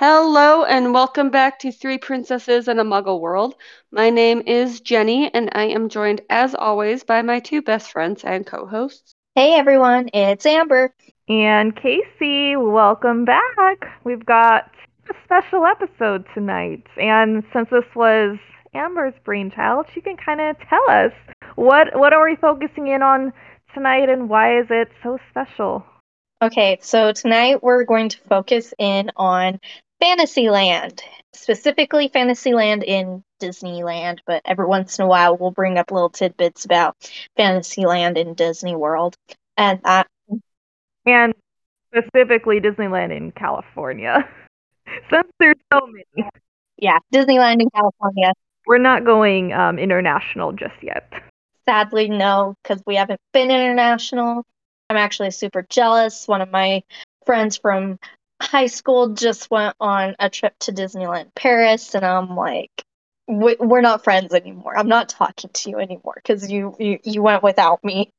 Hello and welcome back to Three Princesses in a Muggle World. My name is Jenny and I am joined as always by my two best friends and co-hosts. Hey everyone, it's Amber. And Casey, welcome back. We've got a special episode tonight. And since this was Amber's brainchild, she can kind of tell us what what are we focusing in on tonight and why is it so special? Okay, so tonight we're going to focus in on Fantasyland, specifically Fantasyland in Disneyland, but every once in a while we'll bring up little tidbits about Fantasyland in Disney World. And that and specifically Disneyland in California. Since there's so many. Yeah, Disneyland in California. We're not going um, international just yet. Sadly, no, because we haven't been international. I'm actually super jealous. One of my friends from high school just went on a trip to Disneyland Paris, and I'm like, we're not friends anymore. I'm not talking to you anymore because you, you you went without me.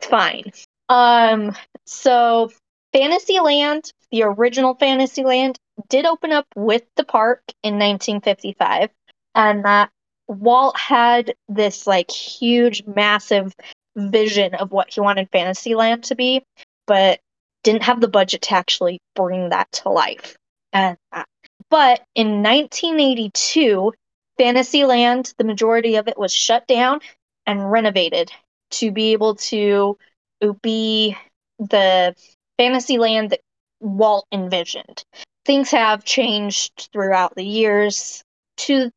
Fine. Um, so Fantasyland, the original Fantasyland, did open up with the park in 1955, and that Walt had this like huge, massive vision of what he wanted Fantasyland to be, but didn't have the budget to actually bring that to life. And uh, but in 1982, Fantasyland, the majority of it was shut down and renovated to be able to be the Fantasyland that Walt envisioned. Things have changed throughout the years to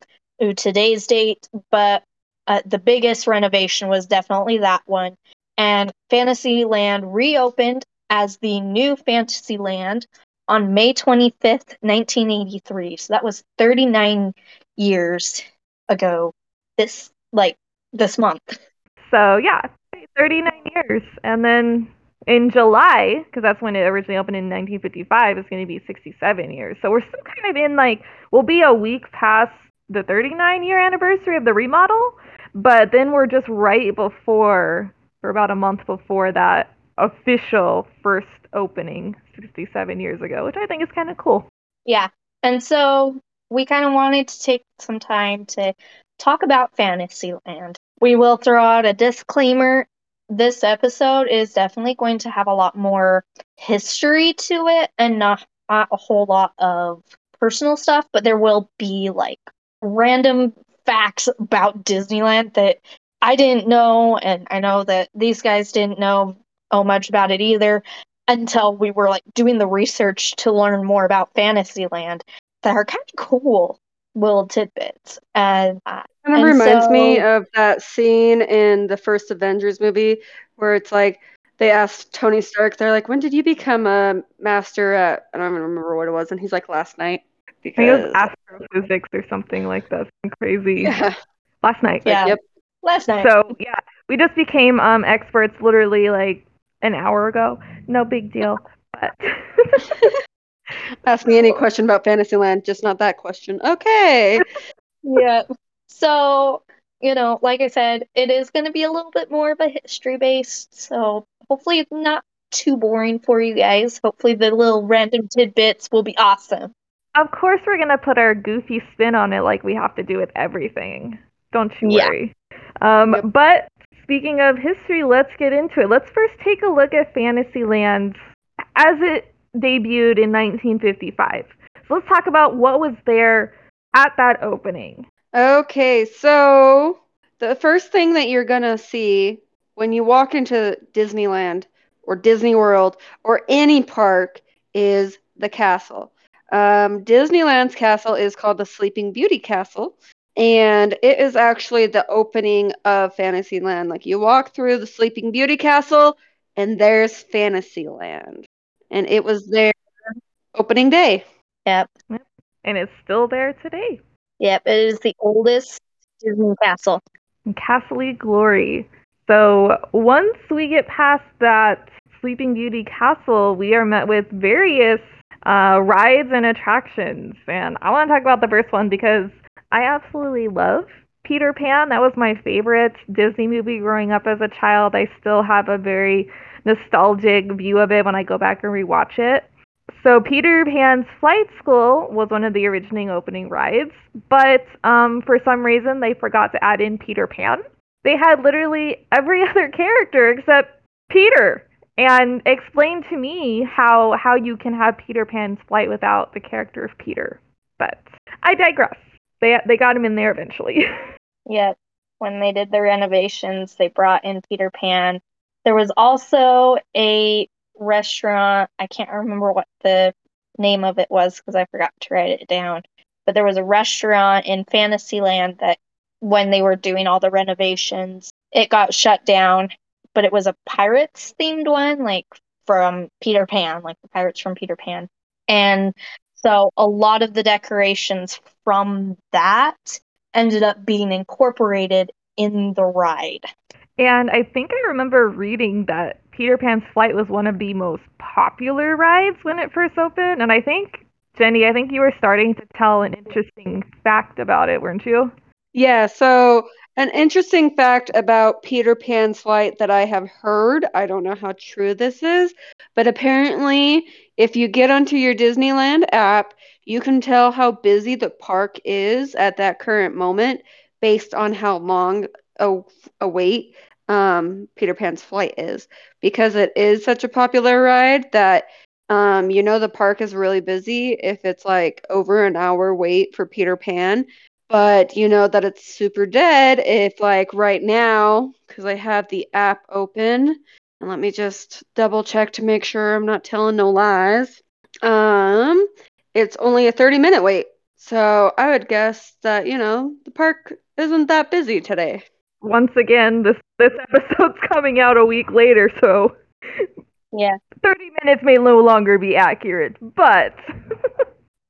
today's date, but uh, the biggest renovation was definitely that one. And Fantasyland reopened as the new Fantasyland on May 25th, 1983. So that was 39 years ago this like this month. So yeah, 39 years. And then in July, because that's when it originally opened in 1955, it's going to be 67 years. So we're still kind of in like, we'll be a week past the 39 year anniversary of the remodel, but then we're just right before, or about a month before that official first opening 67 years ago, which I think is kind of cool. Yeah. And so we kind of wanted to take some time to talk about Fantasyland. We will throw out a disclaimer. This episode is definitely going to have a lot more history to it and not, not a whole lot of personal stuff, but there will be like random facts about Disneyland that I didn't know, and I know that these guys didn't know oh much about it either until we were like doing the research to learn more about Fantasyland that are kind of cool little tidbits. And uh, kind of reminds so... me of that scene in the first Avengers movie where it's like they asked Tony Stark, they're like, "When did you become a master at?" I don't even remember what it was, and he's like, "Last night." Because... I think it was astrophysics or something like that. Something crazy. Yeah. Last night. Yeah. Yep. Last night. So yeah, we just became um experts literally like an hour ago. No big deal. But ask me any question about Fantasyland, just not that question. Okay. yeah. So, you know, like I said, it is going to be a little bit more of a history based. So, hopefully, it's not too boring for you guys. Hopefully, the little random tidbits will be awesome. Of course, we're going to put our goofy spin on it like we have to do with everything. Don't you worry. Um, yep. But speaking of history, let's get into it. Let's first take a look at Fantasyland as it debuted in 1955. So let's talk about what was there at that opening. Okay, so the first thing that you're going to see when you walk into Disneyland or Disney World or any park is the castle. Um, Disneyland's castle is called the Sleeping Beauty Castle, and it is actually the opening of Fantasyland. Like you walk through the Sleeping Beauty Castle, and there's Fantasyland, and it was there opening day. Yep. And it's still there today. Yep, it is the oldest Disney castle. Castle Glory. So once we get past that Sleeping Beauty Castle, we are met with various uh, rides and attractions. And I want to talk about the first one because I absolutely love Peter Pan. That was my favorite Disney movie growing up as a child. I still have a very nostalgic view of it when I go back and rewatch it. So Peter Pan's Flight School was one of the originating opening rides, but um, for some reason they forgot to add in Peter Pan. They had literally every other character except Peter, and explain to me how how you can have Peter Pan's flight without the character of Peter. But I digress. They they got him in there eventually. Yet, when they did the renovations, they brought in Peter Pan. There was also a restaurant. I can't remember what the name of it was because I forgot to write it down. But there was a restaurant in Fantasyland that, when they were doing all the renovations, it got shut down. But it was a pirates themed one, like from Peter Pan, like the pirates from Peter Pan. And so a lot of the decorations from that ended up being incorporated in the ride. And I think I remember reading that Peter Pan's Flight was one of the most popular rides when it first opened. And I think, Jenny, I think you were starting to tell an interesting fact about it, weren't you? Yeah, so an interesting fact about Peter Pan's Flight that I have heard, I don't know how true this is, but apparently, if you get onto your Disneyland app, you can tell how busy the park is at that current moment based on how long a, a wait um, Peter Pan's flight is. Because it is such a popular ride that um, you know the park is really busy if it's like over an hour wait for Peter Pan, but you know that it's super dead if like right now because I have the app open and let me just double check to make sure I'm not telling no lies. Um, it's only a 30 minute wait. So I would guess that, you know, the park isn't that busy today. Once again, this this episode's coming out a week later, so Yeah. 30 minutes may no longer be accurate, but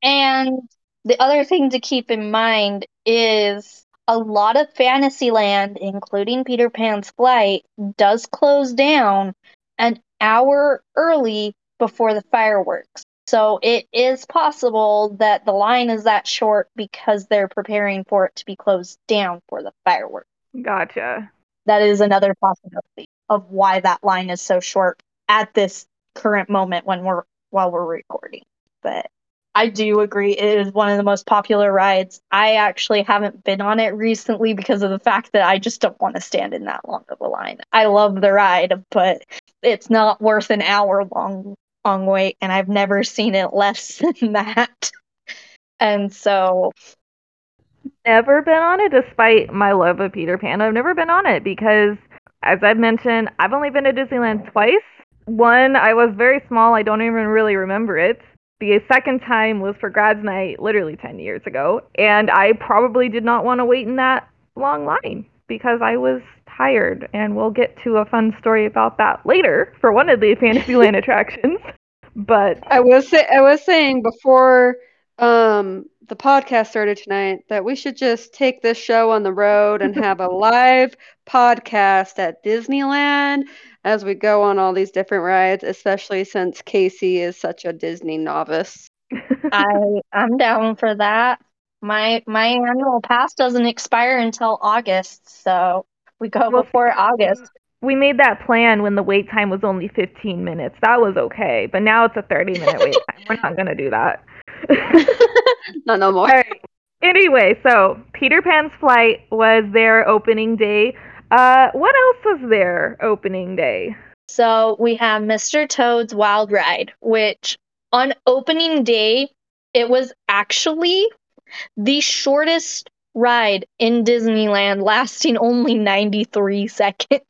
And the other thing to keep in mind is a lot of Fantasyland, including Peter Pan's flight, does close down an hour early before the fireworks. So it is possible that the line is that short because they're preparing for it to be closed down for the fireworks. gotcha. That is another possibility of why that line is so short at this current moment when we're while we're recording. But I do agree it is one of the most popular rides. I actually haven't been on it recently because of the fact that I just don't want to stand in that long of a line. I love the ride, but it's not worth an hour long long wait and I've never seen it less than that. And so Never been on it despite my love of Peter Pan. I've never been on it because as I've mentioned, I've only been to Disneyland twice. One, I was very small, I don't even really remember it. The second time was for grads night literally 10 years ago, and I probably did not want to wait in that long line because I was tired, and we'll get to a fun story about that later for one of the Fantasyland attractions. But I was say I was saying before um the podcast started tonight that we should just take this show on the road and have a live podcast at Disneyland as we go on all these different rides, especially since Casey is such a Disney novice. I I'm down for that. My my annual pass doesn't expire until August, so we go Well, before August. we made that plan when the wait time was only 15 minutes. That was okay, but now it's a 30 minute wait time. We're not going to do that. Not no more. All right. Anyway, so Peter Pan's flight was their opening day. Uh, what else was their opening day? So we have Mr. Toad's Wild Ride, which on opening day, it was actually the shortest ride in Disneyland, lasting only 93 seconds.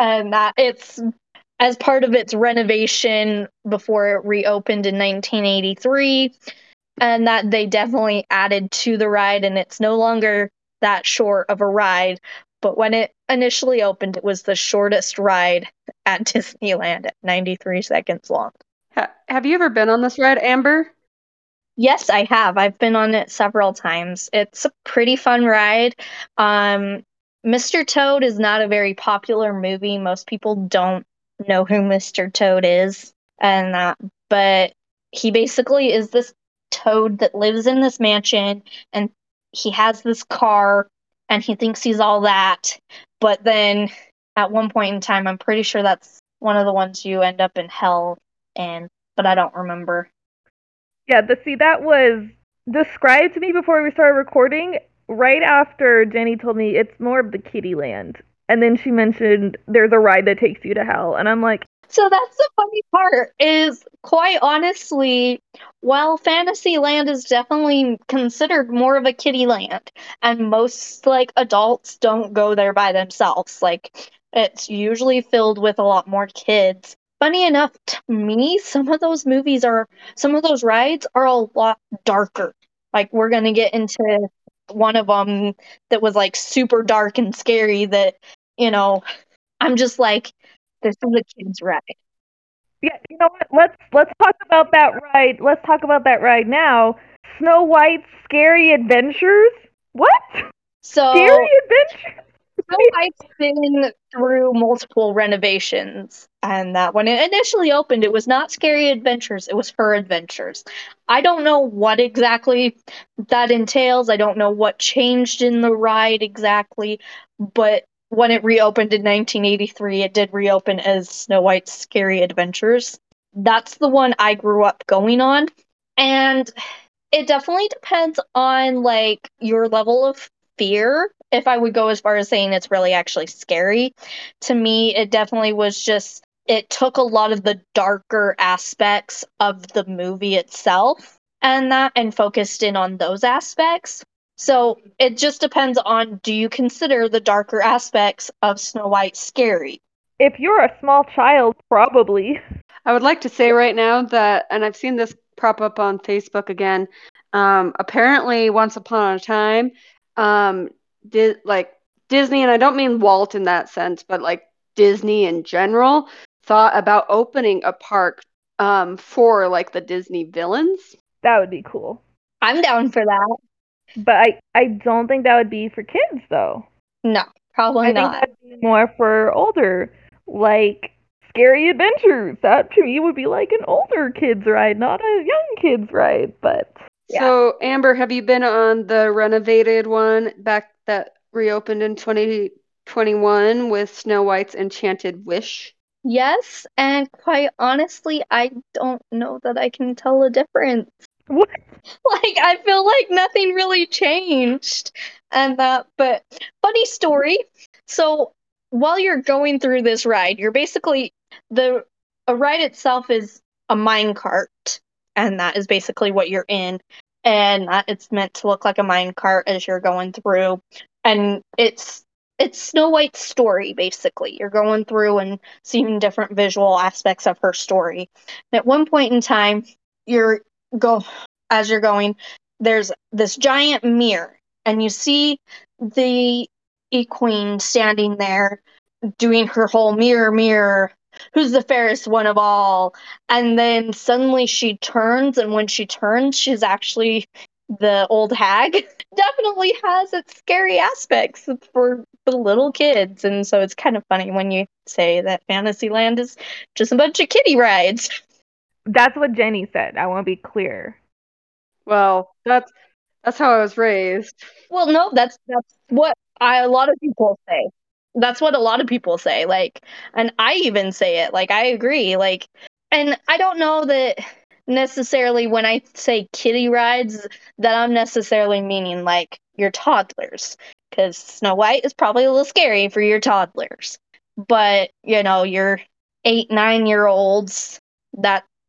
and that it's as part of its renovation before it reopened in 1983. And that they definitely added to the ride, and it's no longer that short of a ride. But when it initially opened, it was the shortest ride at Disneyland at 93 seconds long. Ha- have you ever been on this ride, Amber? Yes, I have. I've been on it several times. It's a pretty fun ride. Um, Mr. Toad is not a very popular movie. Most people don't know who Mr. Toad is, and that, but he basically is this toad that lives in this mansion, and he has this car, and he thinks he's all that. But then, at one point in time, I'm pretty sure that's one of the ones you end up in hell, and but I don't remember. Yeah, the see that was described to me before we started recording. Right after Jenny told me it's more of the kiddie land, and then she mentioned there's a ride that takes you to hell, and I'm like, So that's the funny part is quite honestly, while Fantasyland is definitely considered more of a kiddie land, and most like adults don't go there by themselves. Like it's usually filled with a lot more kids. Funny enough, to me, some of those movies are some of those rides are a lot darker. Like we're gonna get into one of them that was like super dark and scary that you know i'm just like this is a kid's ride yeah, you know what? Let's let's talk about that ride. Let's talk about that ride now. Snow White's Scary Adventures. What? so Scary Adventures? Snow White's been through multiple renovations and that when it initially opened it was not scary adventures it was her adventures i don't know what exactly that entails i don't know what changed in the ride exactly but when it reopened in 1983 it did reopen as snow white's scary adventures. That's the one i grew up going on. And it definitely depends on like your level of fear. If i would go as far as saying it's really actually scary to me it definitely was just it took a lot of the darker aspects of the movie itself and that and focused in on those aspects so it just depends on do you consider the darker aspects of snow white scary If you're a small child, probably. I would like to say right now that, and I've seen this prop up on Facebook again. Um, apparently, once upon a time, um, di- like Disney, and I don't mean Walt in that sense, but like Disney in general, thought about opening a park um, for like the Disney villains. That would be cool. i'm down for that But I I don't think that would be for kids though. no probably I think not that'd be more for older, like Scary Adventures. That to me would be like an older kids ride, not a young kids ride. But Yeah. So, Amber, have you been on the renovated one back that reopened in 2021 with Snow White's Enchanted Wish? yes and quite honestly i don't know that i can tell a difference what? like I feel like nothing really changed and that but funny story. So while you're going through this ride you're basically the a ride itself is a mine cart and that is basically what you're in and that it's meant to look like a mine cart as you're going through and it's it's Snow White's story basically. You're going through and seeing different visual aspects of her story. And at one point in time you're go as you're going there's this giant mirror and you see the e-queen standing there doing her whole mirror mirror who's the fairest one of all? And then suddenly she turns and when she turns she's actually the old hag. Definitely has its scary aspects for the little kids and so it's kind of funny when you say that fantasyland is just a bunch of kiddie rides That's what Jenny said. I want to be clear. Well, that's that's how I was raised. Well, no, that's that's what I, a lot of people say. That's what a lot of people say. Like, and I even say it. Like, I agree. Like, and I don't know that necessarily when I say kiddie rides that I'm necessarily meaning like your toddlers, because Snow White is probably a little scary for your toddlers. But you know, your eight, nine year olds,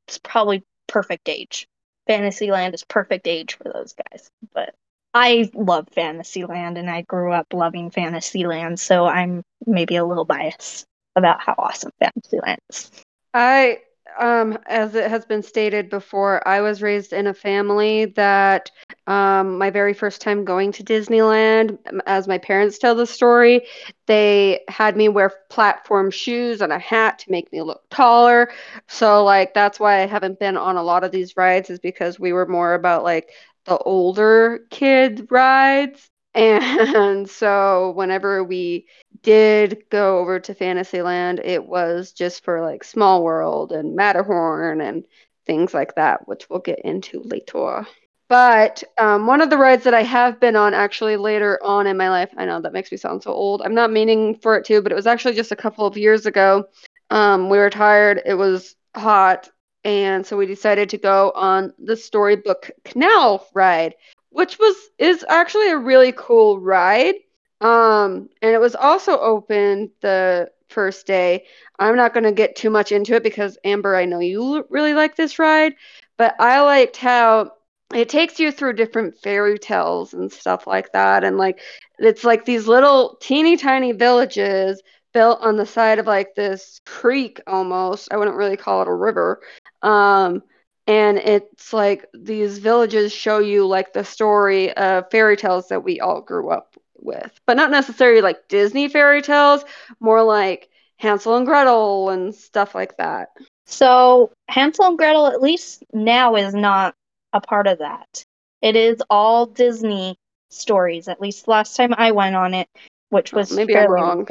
that's probably perfect age. Fantasyland is perfect age for those guys. But I love Fantasyland and I grew up loving Fantasyland, so I'm maybe a little biased about how awesome Fantasyland is. I, um, as it has been stated before, I was raised in a family that um, my very first time going to Disneyland, as my parents tell the story, they had me wear platform shoes and a hat to make me look taller. So, like, that's why I haven't been on a lot of these rides, is because we were more about like the older kid rides. And so, whenever we did go over to Fantasyland, it was just for like Small World and Matterhorn and things like that, which we'll get into later. But um, one of the rides that I have been on actually later on in my life, I know that makes me sound so old. I'm not meaning for it to, but it was actually just a couple of years ago. Um, we were tired, it was hot, and so we decided to go on the Storybook Canal ride, which was is actually a really cool ride. Um, and it was also open the first day. I'm not going to get too much into it because Amber, I know you really like this ride, but I liked how it takes you through different fairy tales and stuff like that and like it's like these little teeny tiny villages built on the side of like this creek almost. I wouldn't really call it a river. Um and it's like these villages show you like the story of fairy tales that we all grew up with, but not necessarily like Disney fairy tales, more like Hansel and Gretel and stuff like that. So Hansel and Gretel, at least now, is not a part of that. It is all Disney stories. At least last time I went on it, which was oh, maybe I'm wrong.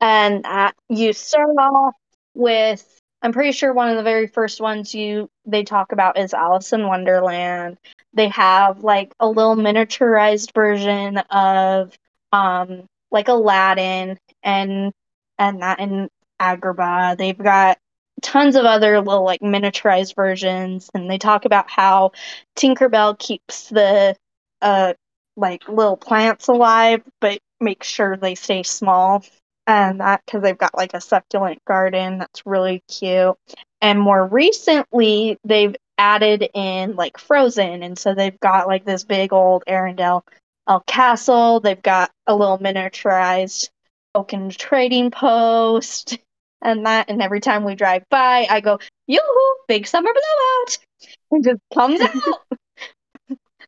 And uh, you start off with I'm pretty sure one of the very first ones you they talk about is Alice in Wonderland. They have like a little miniaturized version of um like Aladdin and and that in Agrabah. They've got tons of other little like miniaturized versions and they talk about how Tinkerbell keeps the uh like little plants alive but make sure they stay small and that because they've got like a succulent garden that's really cute. And more recently, they've added in like Frozen, and so they've got like this big old Arendelle uh, castle. They've got a little miniaturized oaken trading post, and that. And every time we drive by, I go, "Yoo-hoo! Big summer blowout!" It just comes out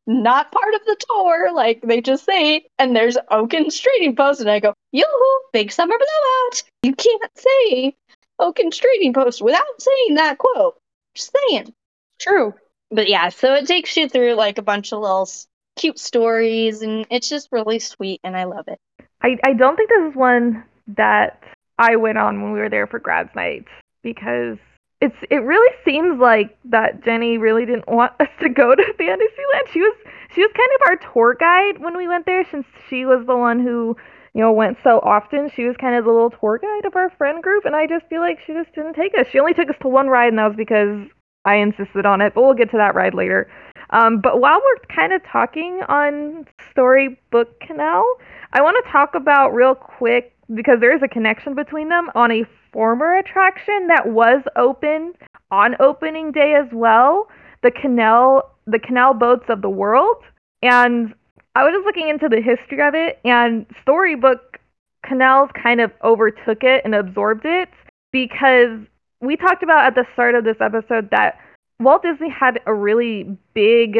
not part of the tour, like they just say. And there's Oaken's trading post, and I go, yoo-hoo, big summer blowout. You can't say Oaken's trading post without saying that quote. Just saying. True. But yeah, so it takes you through like a bunch of little cute stories, and it's just really sweet, and I love it. I, I don't think this is one that I went on when we were there for grads night because it's it really seems like that Jenny really didn't want us to go to Fantasyland. She was she was kind of our tour guide when we went there since she was the one who you know went so often. She was kind of the little tour guide of our friend group, and I just feel like she just didn't take us. She only took us to one ride, and that was because I insisted on it. But we'll get to that ride later. Um, but while we're kind of talking on Storybook Canal, I want to talk about real quick because there is a connection between them on a former attraction that was open on opening day as well, the canal the canal boats of the world. And I was just looking into the history of it and Storybook Canals kind of overtook it and absorbed it because we talked about at the start of this episode that Walt Disney had a really big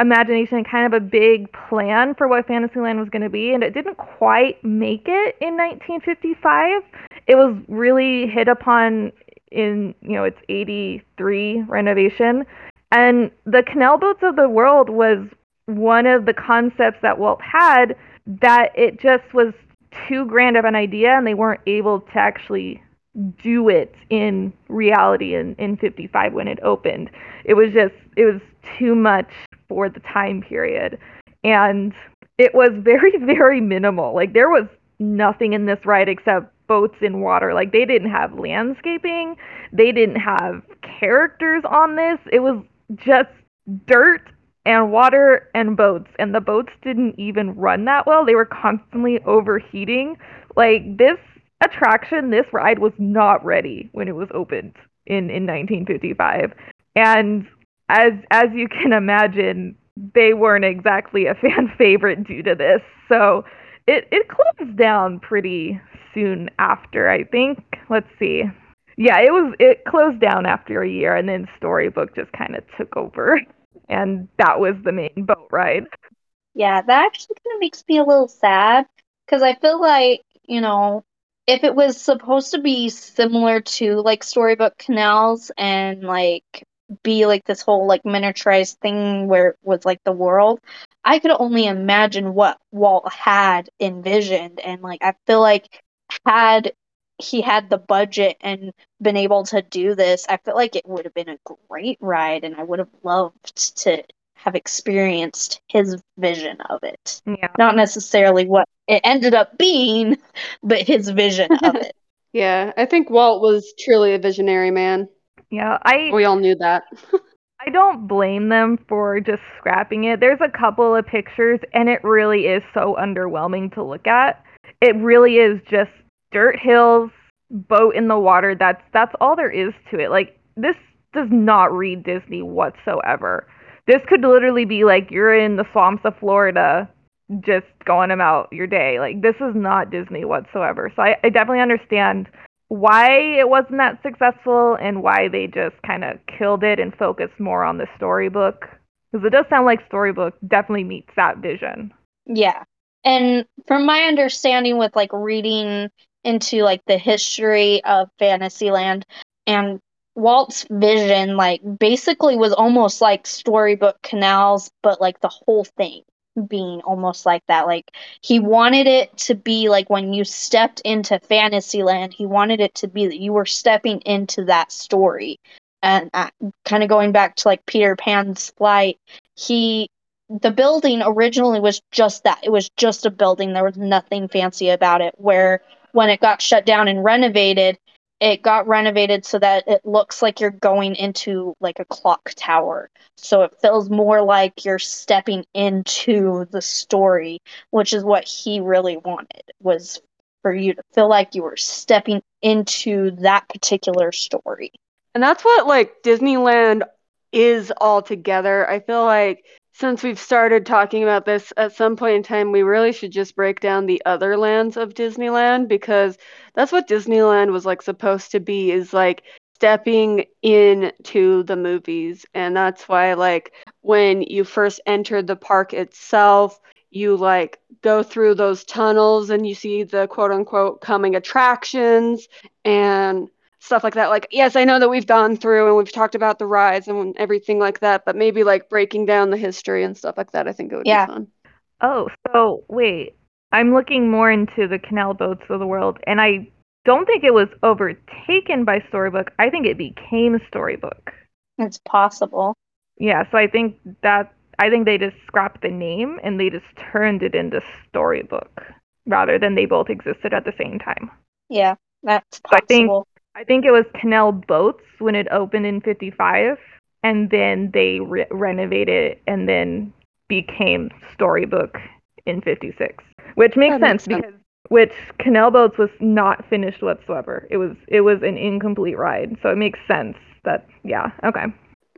imagination kind of a big plan for what Fantasyland was going to be, and it didn't quite make it in 1955. It was really hit upon in you know its 83 renovation, and the canal boats of the world was one of the concepts that Walt had that it just was too grand of an idea, and they weren't able to actually do it in reality in, in 55 when it opened. It was just, it was too much for the time period. And it was very, very minimal. Like there was nothing in this ride except boats in water. Like they didn't have landscaping, they didn't have characters on this. It was just dirt and water and boats. And the boats didn't even run that well. They were constantly overheating. Like this attraction, this ride was not ready when it was opened in, in 1955. And as as you can imagine, they weren't exactly a fan favorite due to this. So it it closed down pretty soon after, I think. Let's see. Yeah, it was it closed down after a year and then Storybook just kind of took over and that was the main boat ride. Yeah, that actually kind of makes me a little sad because I feel like, you know, if it was supposed to be similar to like Storybook Canals and like be like this whole like miniaturized thing where it was like the world i could only imagine what walt had envisioned. And like i feel like had he had the budget and been able to do this i feel like it would have been a great ride and i would have loved to have experienced his vision of it yeah not necessarily what it ended up being but his vision of it yeah i think walt was truly a visionary man Yeah, I We all knew that. I don't blame them for just scrapping it. There's a couple of pictures and it really is so underwhelming to look at. It really is just dirt hills, boat in the water. That's that's all there is to it. Like this does not read Disney whatsoever. This could literally be like you're in the swamps of Florida just going about your day. Like this is not Disney whatsoever. So I, I definitely understand why it wasn't that successful and why they just kind of killed it and focused more on the storybook. Because it does sound like storybook definitely meets that vision. Yeah. And from my understanding with like reading into like the history of Fantasyland and Walt's vision like basically was almost like storybook canals but like the whole thing being almost like that like he wanted it to be like when you stepped into Fantasyland he wanted it to be that you were stepping into that story and uh, kind of going back to like Peter Pan's flight he the building originally was just that. It was just a building. There was nothing fancy about it. Where when it got shut down and renovated, it got renovated so that it looks like you're going into like a clock tower. So it feels more like you're stepping into the story, which is what he really wanted was for you to feel like you were stepping into that particular story. And that's what like Disneyland is all together. I feel like since we've started talking about this, at some point in time, we really should just break down the other lands of Disneyland because that's what Disneyland was like supposed to be is like stepping into the movies. And that's why, like, when you first enter the park itself, you like go through those tunnels and you see the quote unquote coming attractions and stuff like that. Like, yes, I know that we've gone through and we've talked about the rise and everything like that, but maybe like breaking down the history and stuff like that, I think it would Yeah. be fun. Oh, so wait. I'm looking more into the canal boats of the world, and I don't think it was overtaken by Storybook. I think it became Storybook. It's possible. Yeah, so I think that I think they just scrapped the name and they just turned it into Storybook rather than they both existed at the same time. Yeah, that's I think- possible. I think it was Canal Boats when it opened in 55 and then they re- renovated it and then became Storybook in 56. Which makes That sense makes sense. because which Canal Boats was not finished whatsoever. It was it was an incomplete ride. So it makes sense that yeah, okay.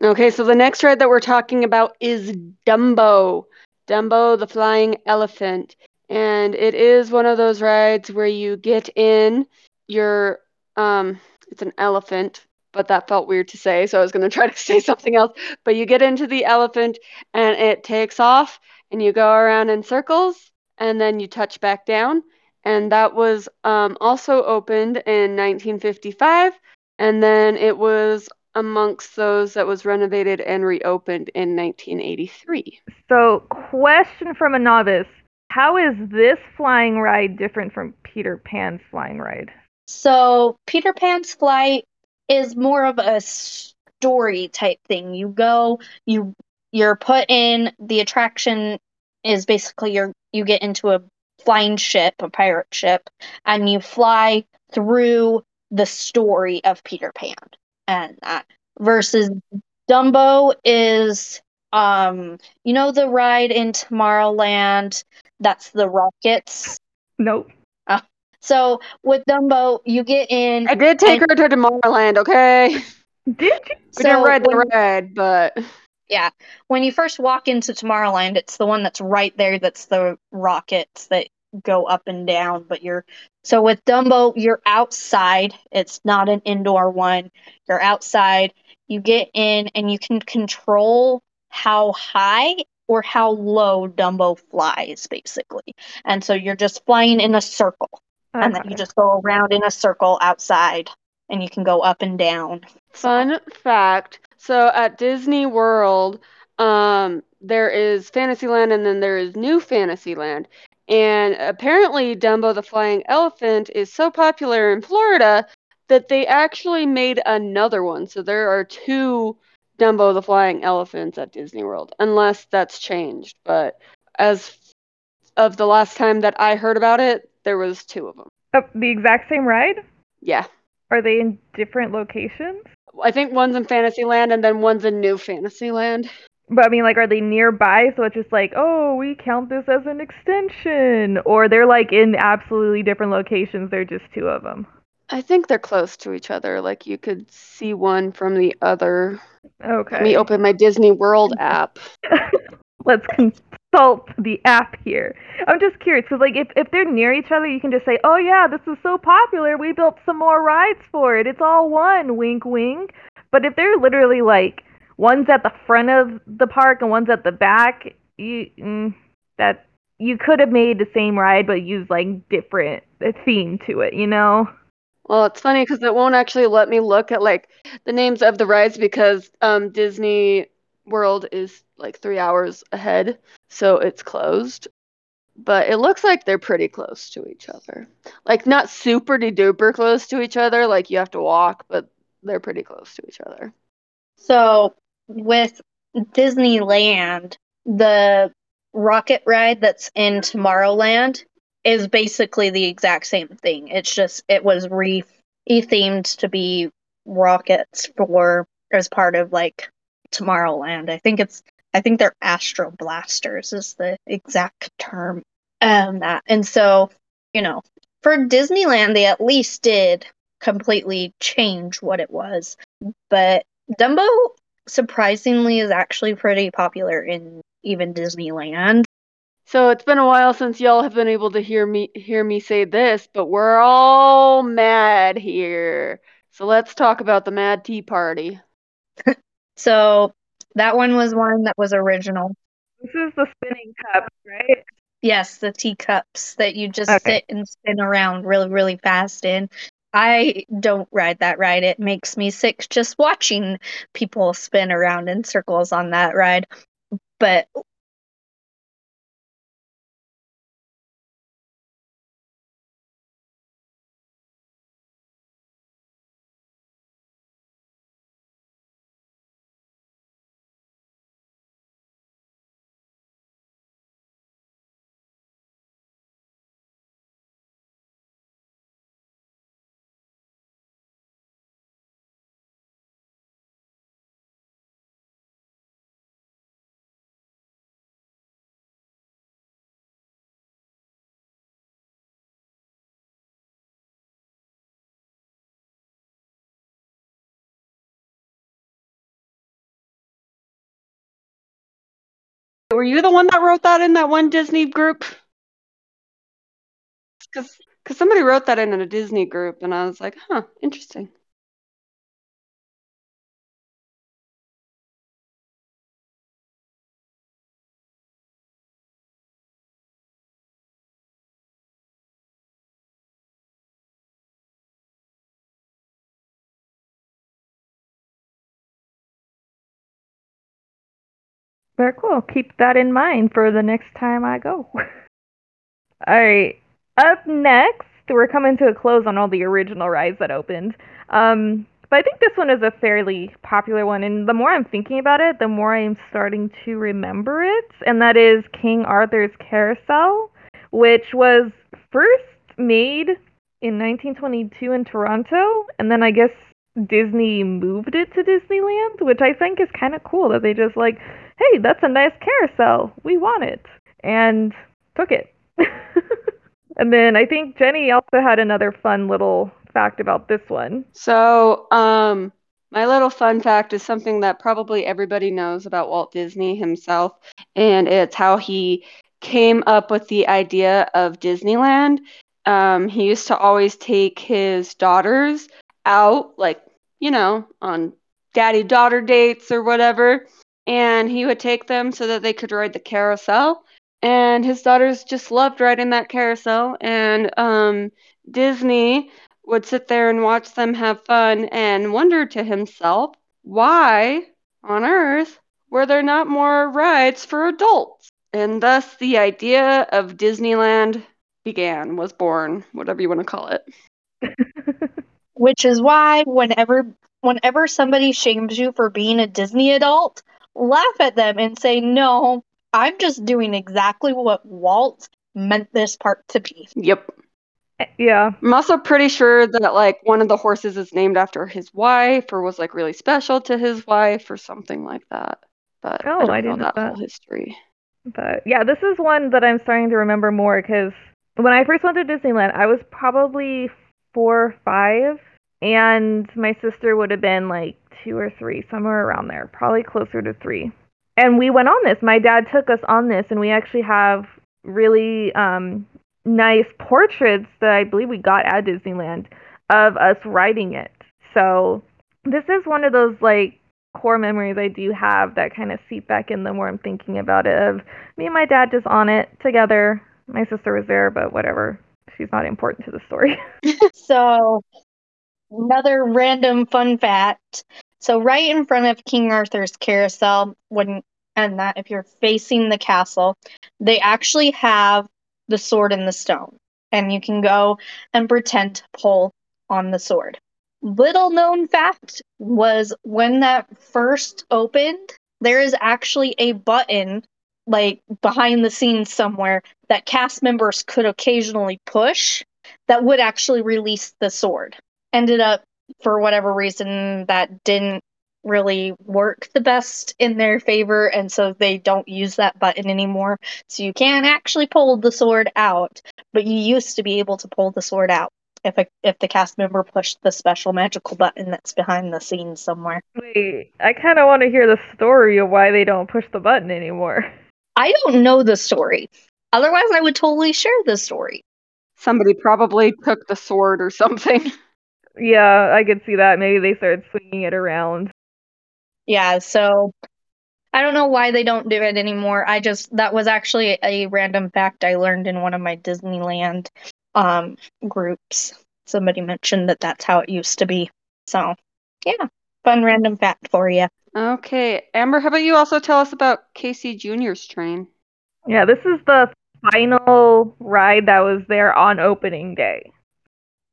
Okay, so the next ride that we're talking about is Dumbo. Dumbo the Flying Elephant. And it is one of those rides where you get in, you're um it's an elephant, but that felt weird to say, so I was going to try to say something else. But you get into the elephant and it takes off and you go around in circles and then you touch back down. And that was um, also opened in 1955 and then it was amongst those that was renovated and reopened in 1983. So question from a novice. How is this flying ride different from Peter Pan's flying ride? So Peter Pan's flight is more of a story type thing. You go, you you're put in the attraction is basically you're you get into a flying ship, a pirate ship, and you fly through the story of Peter Pan. And that versus Dumbo is um you know the ride in Tomorrowland that's the rockets. Nope. So with Dumbo, you get in I did take her to Tomorrowland, okay? Did you? So didn't ride the ride, but Yeah. When you first walk into Tomorrowland, it's the one that's right there that's the rockets that go up and down, but you're so with Dumbo, you're outside. It's not an indoor one. You're outside. You get in and you can control how high or how low Dumbo flies basically. And so you're just flying in a circle and then you just go around in a circle outside and you can go up and down. Fun fact. So at Disney World, um, there is Fantasyland and then there is New Fantasyland. And apparently, Dumbo the Flying Elephant is so popular in Florida that they actually made another one. So there are two Dumbo the Flying Elephants at Disney World, unless that's changed. But as of the last time that I heard about it, there was two of them. Oh, the exact same ride? Yeah. Are they in different locations? I think one's in Fantasyland and then one's in New Fantasyland. But I mean, like, are they nearby? So it's just like, oh, we count this as an extension, or they're like in absolutely different locations. They're just two of them. I think they're close to each other. Like you could see one from the other. Okay. Let me open my Disney World app. Let's consult the app here. I'm just curious because, like, if if they're near each other, you can just say, "Oh yeah, this is so popular. We built some more rides for it. It's all one." Wink, wink. But if they're literally like one's at the front of the park and one's at the back, you mm, that you could have made the same ride but used like different theme to it. You know? Well, it's funny because it won't actually let me look at like the names of the rides because um, Disney World is like three hours ahead, so it's closed. But it looks like they're pretty close to each other. Like not super duper close to each other, like you have to walk, but they're pretty close to each other. So with Disneyland, the rocket ride that's in Tomorrowland is basically the exact same thing. It's just it was re themed to be rockets for as part of like Tomorrowland. I think it's I think they're Astro Blasters is the exact term. Um that and so, you know, for Disneyland they at least did completely change what it was. But Dumbo surprisingly is actually pretty popular in even Disneyland. So it's been a while since y'all have been able to hear me hear me say this, but we're all mad here. So let's talk about the Mad Tea Party. So that one was one that was original. This is the spinning cup, right? Yes, the teacups that you just Okay. sit and spin around really, really fast in. I don't ride that ride. It makes me sick just watching people spin around in circles on that ride. But Were you the one that wrote that in that one Disney group? Because somebody wrote that in a Disney group, and I was like, huh, interesting. Very cool. Keep that in mind for the next time I go. all right. Up next, we're coming to a close on all the original rides that opened. Um, but I think this one is a fairly popular one, and the more I'm thinking about it, the more I'm starting to remember it, and that is King Arthur's Carousel, which was first made in 1922 in Toronto, and then I guess Disney moved it to Disneyland, which I think is kind of cool that they just like, hey, that's a nice carousel. We want it. And took it. and then I think Jenny also had another fun little fact about this one. So, um, my little fun fact is something that probably everybody knows about Walt Disney himself, and it's how he came up with the idea of Disneyland. Um, he used to always take his daughters out, like, you know, on daddy daughter dates or whatever, and he would take them so that they could ride the carousel. And his daughters just loved riding that carousel, and um, Disney would sit there and watch them have fun and wonder to himself, why on earth were there not more rides for adults? And thus the idea of Disneyland began, was born, whatever you want to call it. which is why whenever whenever somebody shames you for being a Disney adult, laugh at them and say, "No, I'm just doing exactly what Walt meant this part to be." Yep. Eh, yeah. I'm also pretty sure that like one of the horses is named after his wife or was like really special to his wife or something like that. But oh, I Oh, don't I know didn't know that, that. whole history. But yeah, this is one that I'm starting to remember more because when I first went to Disneyland, I was probably four or five, and my sister would have been like two or three, somewhere around there, probably closer to three. And we went on this. My dad took us on this, and we actually have really um, nice portraits that I believe we got at Disneyland of us riding it. So this is one of those like core memories I do have that kind of seep back in the more I'm thinking about it. Of me and my dad just on it together. My sister was there, but whatever. She's not important to the story. So, another random fun fact. So, right in front of King Arthur's carousel, when and that if you're facing the castle, they actually have the sword and the stone, and you can go and pretend to pull on the sword. Little known fact was when that first opened, there is actually a button like behind the scenes somewhere that cast members could occasionally push that would actually release the sword. Ended up, for whatever reason, that didn't really work the best in their favor, and so they don't use that button anymore. So you can't actually pull the sword out, but you used to be able to pull the sword out if a, if the cast member pushed the special magical button that's behind the scenes somewhere. Wait, I kind of want to hear the story of why they don't push the button anymore. I don't know the story. Otherwise, I would totally share the story. Somebody probably took the sword or something. Yeah, I could see that. Maybe they started swinging it around. Yeah, so I don't know why they don't do it anymore. I just that was actually a random fact I learned in one of my Disneyland um groups. Somebody mentioned that that's how it used to be. So, yeah, fun random fact for you. Okay, Amber, how about you also tell us about Casey Jr.'s train? Yeah, this is the final ride that was there on opening day.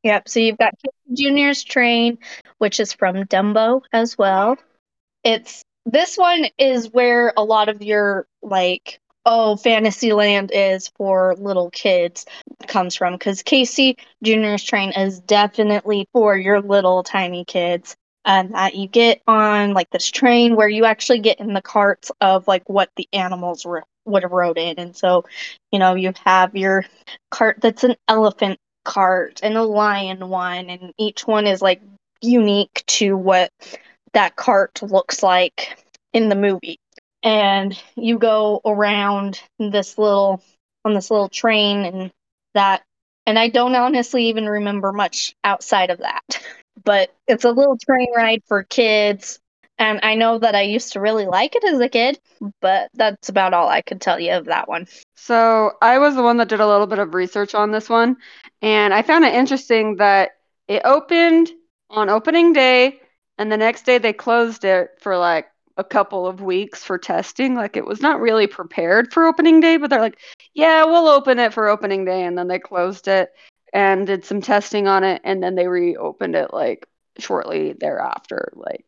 Yep, so you've got Junior's train, which is from Dumbo as well. It's this one is where a lot of your like oh Fantasyland is for little kids comes from because Casey Junior's train is definitely for your little tiny kids. And that you get on like this train where you actually get in the carts of like what the animals were would have rode in. And so, you know, you have your cart that's an elephant cart and a lion one, and each one is like unique to what that cart looks like in the movie. And you go around this little on this little train and that and I don't honestly even remember much outside of that. But it's a little train ride for kids. And I know that I used to really like it as a kid, but that's about all I could tell you of that one. So I was the one that did a little bit of research on this one, and I found it interesting that it opened on opening day, and the next day they closed it for like a couple of weeks for testing. Like it was not really prepared for opening day, but they're like, yeah, we'll open it for opening day, and then they closed it and did some testing on it, and then they reopened it like shortly thereafter. Like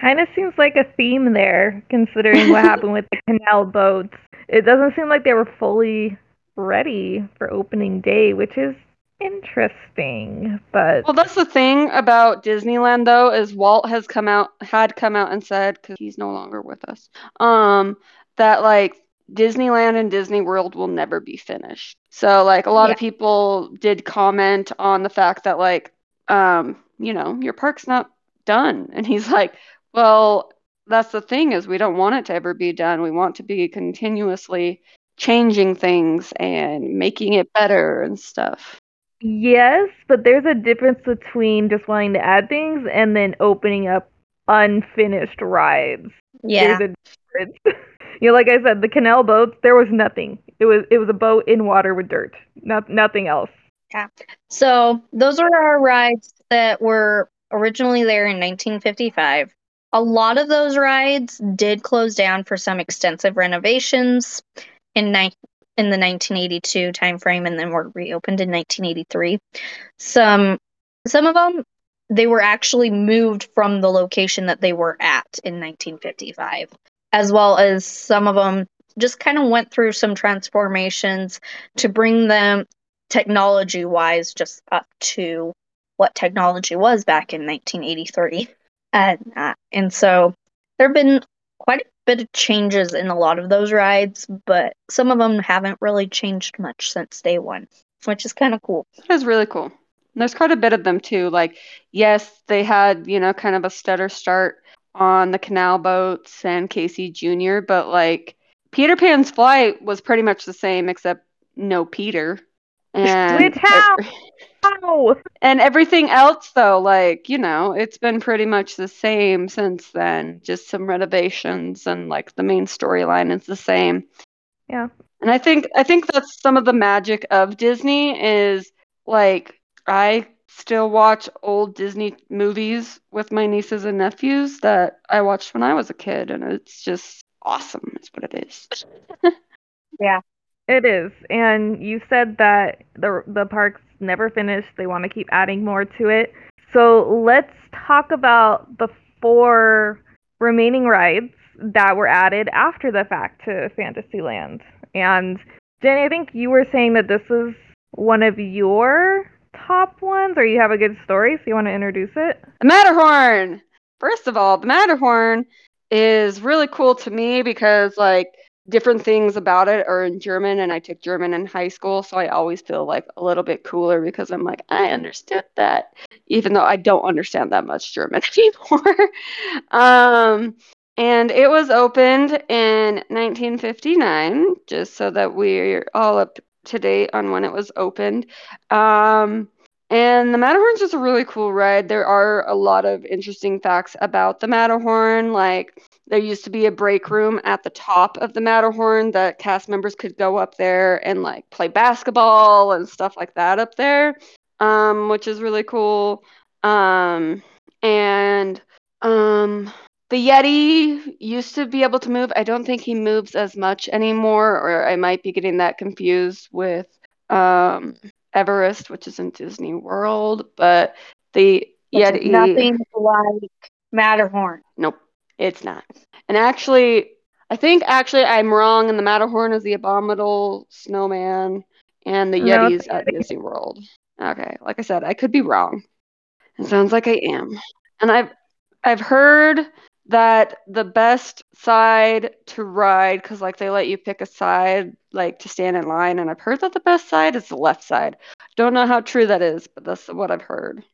Kind of seems like a theme there, considering what happened with the canal boats. It doesn't seem like they were fully ready for opening day, which is interesting. But Well, that's the thing about Disneyland, though, is Walt has come out, had come out and said, because he's no longer with us, um, that like Disneyland and Disney World will never be finished. So, like, a lot of people did comment on the fact that, like, um, you know, your park's not done. And he's like, well, that's the thing is we don't want it to ever be done. We want to be continuously changing things and making it better and stuff. yes, but there's a difference between just wanting to add things and then opening up unfinished rides. Yeah. There's a difference. you know, like I said, the canal boats, there was nothing. It was it was a boat in water with dirt. Not nothing else. Yeah. So those are our rides that were originally there in 1955. A lot of those rides did close down for some extensive renovations in ni- in the 1982 timeframe, and then were reopened in 1983. Some some of them they were actually moved from the location that they were at in 1955, as well as some of them just kind of went through some transformations to bring them technology wise just up to what technology was back in 1983 and uh, and so there have been quite a bit of changes in a lot of those rides but some of them haven't really changed much since day one which is kind of cool That is really cool. There's quite a bit of them too. Like, yes, they had, you know, kind of a stutter start on the canal boats and Casey Jr., but like Peter Pan's flight was pretty much the same except no Peter. And Which How? and everything else though, like, you know, it's been pretty much the same since then. Just some renovations and like the main storyline is the same. Yeah. And I think I think that's some of the magic of Disney is like I still watch old Disney movies with my nieces and nephews that I watched when I was a kid and it's just awesome is what it is. It is. And you said that the the park's never finished. They want to keep adding more to it. So let's talk about the four remaining rides that were added after the fact to Fantasyland. And Jenny, I think you were saying that this is one of your top ones, or you have a good story, so you want to introduce it? The Matterhorn. First of all, the Matterhorn is really cool to me because like different things about it are in German and I took German in high school, so I always feel like a little bit cooler because I'm like I understood that even though I don't understand that much German anymore. um and it was opened in 1959 just so that we're all up to date on when it was opened. Um and the Matterhorn's just a really cool ride. There are a lot of interesting facts about the Matterhorn. Like, there used to be a break room at the top of the Matterhorn that cast members could go up there and, like, play basketball and stuff like that up there, um, which is really cool. Um, and um, the Yeti used to be able to move. I don't think he moves as much anymore, or I might be getting that confused with. Um, Everest, which is in Disney World, but the Yeti. nothing like Matterhorn. Nope, it's not. And actually, I think actually I'm wrong, and the Matterhorn is the abominable snowman, and the No, Yeti's it's the at Yeti. Disney World. Okay, like I said, I could be wrong. It sounds like I am. And I've I've heard that the best side to ride, because like they let you pick a side, like to stand in line, and I've heard that the best side is the left side. Don't know how true that is, but that's what I've heard.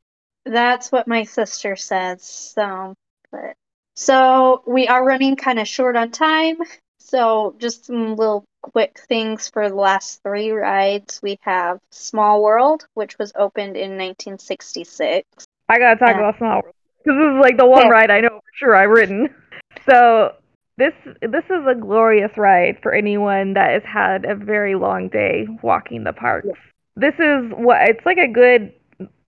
That's what my sister says. So, but so we are running kind of short on time. So just some little quick things for the last three rides. We have Small World, which was opened in 1966. I gotta talk Yeah. about Small World because this is like the one Okay. ride I know for sure I've ridden. So this this is a glorious ride for anyone that has had a very long day walking the parks. This is what it's like a good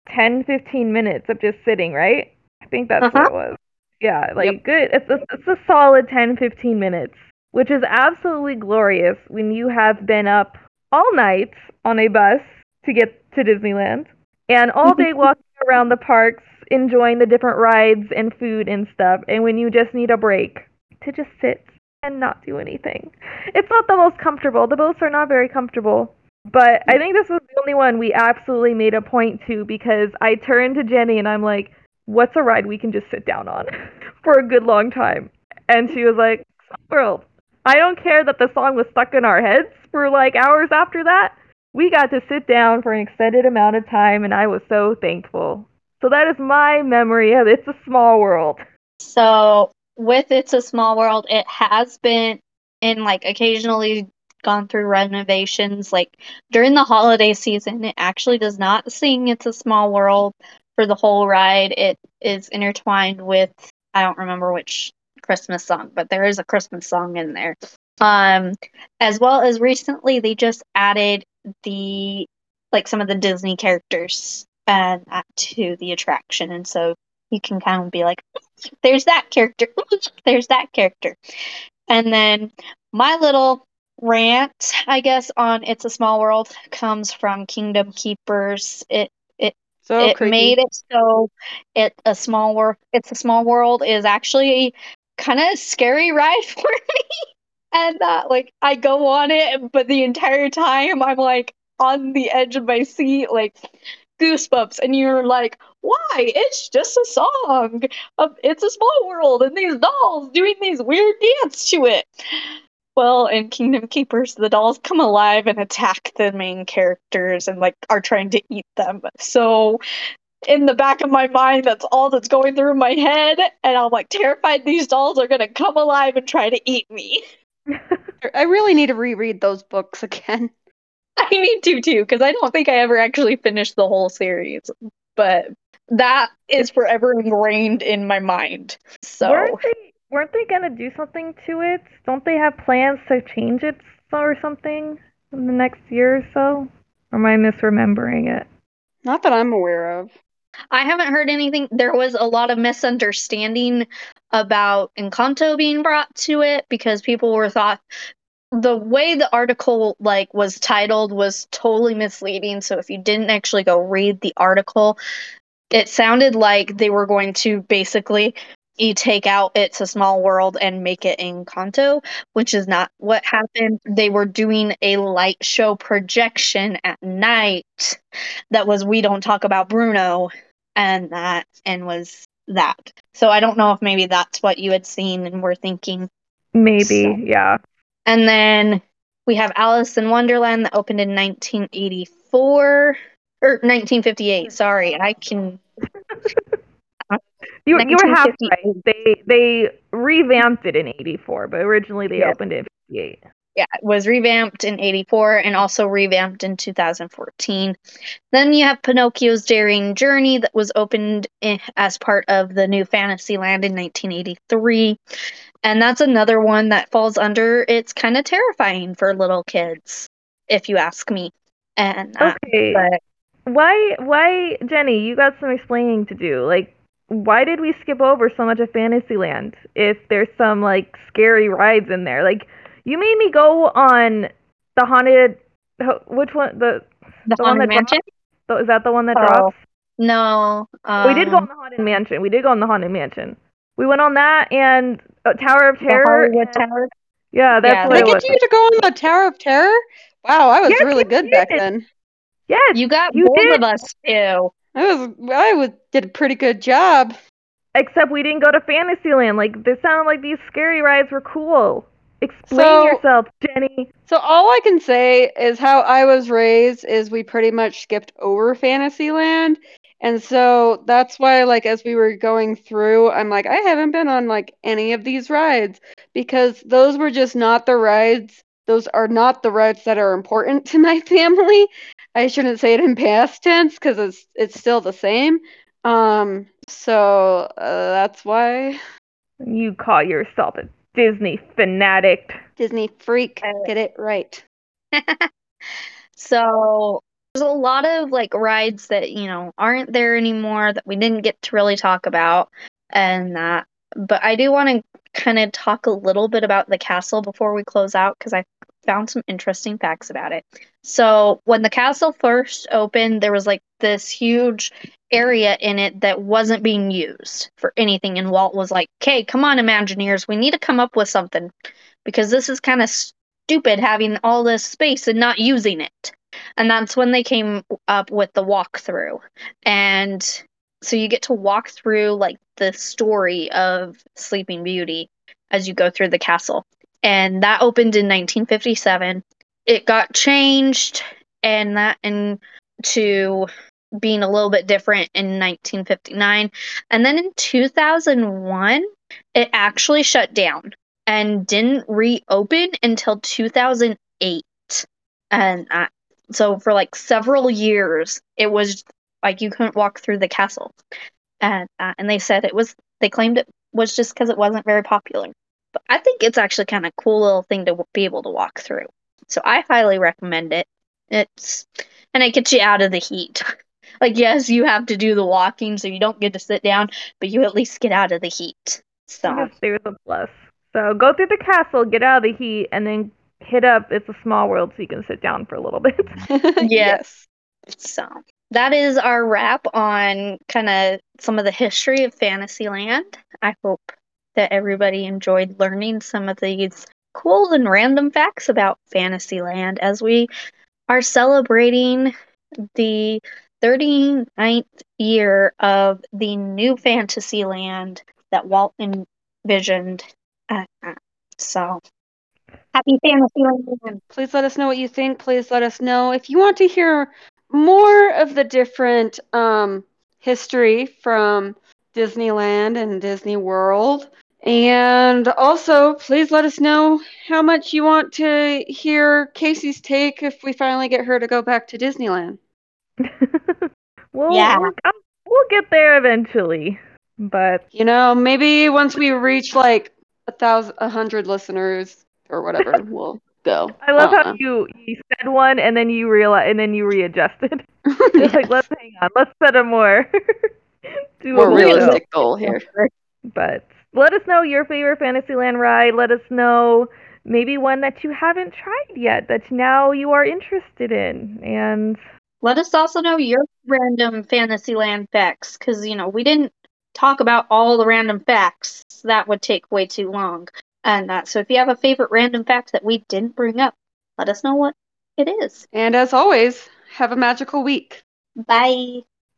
10 15 minutes of just sitting, right? I think that's what Uh-huh. it was. Yeah, like Yep. good. It's a, it's a solid 10 15 minutes, which is absolutely glorious when you have been up all night on a bus to get to Disneyland and all day walking around the parks, enjoying the different rides and food and stuff. And when you just need a break, to just sit and not do anything. It's not the most comfortable. The boats are not very comfortable. But I mm. think this was the only one we absolutely made a point to because I turned to Jenny and I'm like, what's a ride we can just sit down on for a good long time? And she was like, World. I don't care that the song was stuck in our heads for like hours after that. We got to sit down for an extended amount of time and I was so thankful. So that is my memory of It's a Small World. So with It's a Small World, it has been in like occasionally gone through renovations. Like during the holiday season, it actually does not sing It's a Small World for the whole ride. It is intertwined with I don't remember which Christmas song, but there is a Christmas song in there. Um, as well as recently they just added the like some of the Disney characters and uh, to the attraction, and so you can kind of be like, there's that character, there's that character. And then my little rant, I guess, on It's a Small World comes from Kingdom Keepers. It So it creepy. made it so it a small world it's a small world is actually kind of scary ride for me and uh, like i go on it but the entire time i'm like on the edge of my seat, like goosebumps, and you're like, why? It's just a song. Of, it's a small world, and these dolls doing these weird dance to it. Well, in Kingdom Keepers, the dolls come alive and attack the main characters and like are trying to eat them. So in the back of my mind, that's all that's going through my head, and I'm like terrified these dolls are gonna come alive and try to eat me. I really need to reread those books again. I need to too, because I don't think I ever actually finished the whole series. But that is forever ingrained in my mind. So Weren't they gonna do something to it? Don't they have plans to change it or something in the next year or so? Or am I misremembering it? Not that I'm aware of. I haven't heard anything. There was a lot of misunderstanding about Encanto being brought to it because people were thought the way the article like was titled was totally misleading. So if you didn't actually go read the article, it sounded like they were going to basically you take out It's a Small World and make it in Encanto, which is not what happened. They were doing a light show projection at night that was We Don't Talk About Bruno and that and was that. So I don't know if maybe that's what you had seen and were thinking. Maybe, So- yeah. And then we have Alice in Wonderland that opened in 1984 or 1958. Sorry, I can You you were half right. They they revamped it in '84, but originally they Yeah. opened it in '58. yeah, it was revamped in 84 and also revamped in 2014. Then you have Pinocchio's Daring Journey that was opened i- as part of the new Fantasyland in 1983. And that's another one that falls under it's kind of terrifying for little kids, if you ask me. And uh, Okay. but Why why Jenny? You got some explaining to do. Like, why did we skip over so much of Fantasyland if there's some like scary rides in there? Like, you made me go on the haunted. Which one? The, the the Haunted that Mansion? the is that the one that Oh, drops? No. Um, we did go on the haunted mansion. We did go on the haunted mansion. We went on that and uh, Tower of Terror. Hollywood and- Tower. Yeah, that's Yeah, what Did it I was. get you to go on the Tower of Terror? Wow, I was Yes, really you good back then. Yes, You got You both did. of us too. I was I was did a pretty good job. except we didn't go to Fantasyland. Like, they sounded like these scary rides were cool. Explain So- yourself, Jenny. So all I can say is how I was raised is we pretty much skipped over Fantasyland. And so that's why like as we were going through, I'm like I haven't been on like any of these rides because those were just not the rides. Those are not the rides that are important to my family. I shouldn't say it in past tense cuz it's it's still the same. Um so uh, that's why You call yourself a Disney fanatic. Disney freak Uh, get it right. So there's a lot of like rides that, you know, aren't there anymore that we didn't get to really talk about and that. But I do want to kind of talk a little bit about the castle before we close out because I found some interesting facts about it. So when the castle first opened, there was like this huge area in it that wasn't being used for anything. And Walt was like, okay, come on, Imagineers, we need to come up with something because this is kind of stupid having all this space and not using it. And that's when they came up with the walkthrough. And so you get to walk through like the story of Sleeping Beauty as you go through the castle. And that opened in 1957. It got changed and that into being a little bit different in 1959. And then in 2001, it actually shut down and didn't reopen until 2008. And uh, so for like several years, it was like you couldn't walk through the castle. And uh, and they said it was they claimed it was just because it wasn't very popular. But I think it's actually kind of cool little thing to be able to walk through. So I highly recommend it. It's and it gets you out of the heat. like yes, you have to do the walking, so you don't get to sit down, but you at least get out of the heat. So Yes, there's a plus. So go through the castle, get out of the heat, and then hit up It's a Small World so you can sit down for a little bit. yes. So that is our wrap on kind of some of the history of Fantasyland. I hope that everybody enjoyed learning some of these cool and random facts about Fantasyland as we are celebrating the 39th year of the new Fantasyland that Walt envisioned. Uh, so, happy Fantasyland! Please let us know what you think. Please let us know if you want to hear more of the different um, history from Disneyland and Disney World. And also, please let us know how much you want to hear Casey's take if we finally get her to go back to Disneyland. we'll, Yeah. we'll, oh, we'll get there eventually. But You know, maybe once we reach like a thousand, a hundred listeners or whatever, we'll go. I love don't how know. you you said one and then you realize and then you readjusted. It's like let's hang on, let's set a more doable more goal. realistic goal here. But let us know your favorite Fantasyland ride. Let us know maybe one that you haven't tried yet that now you are interested in. And Let us also know your random Fantasyland facts, because, you know, we didn't talk about all the random facts. That would take way too long. And uh, so if you have a favorite random fact that we didn't bring up, let us know what it is. And as always, have a magical week. Bye.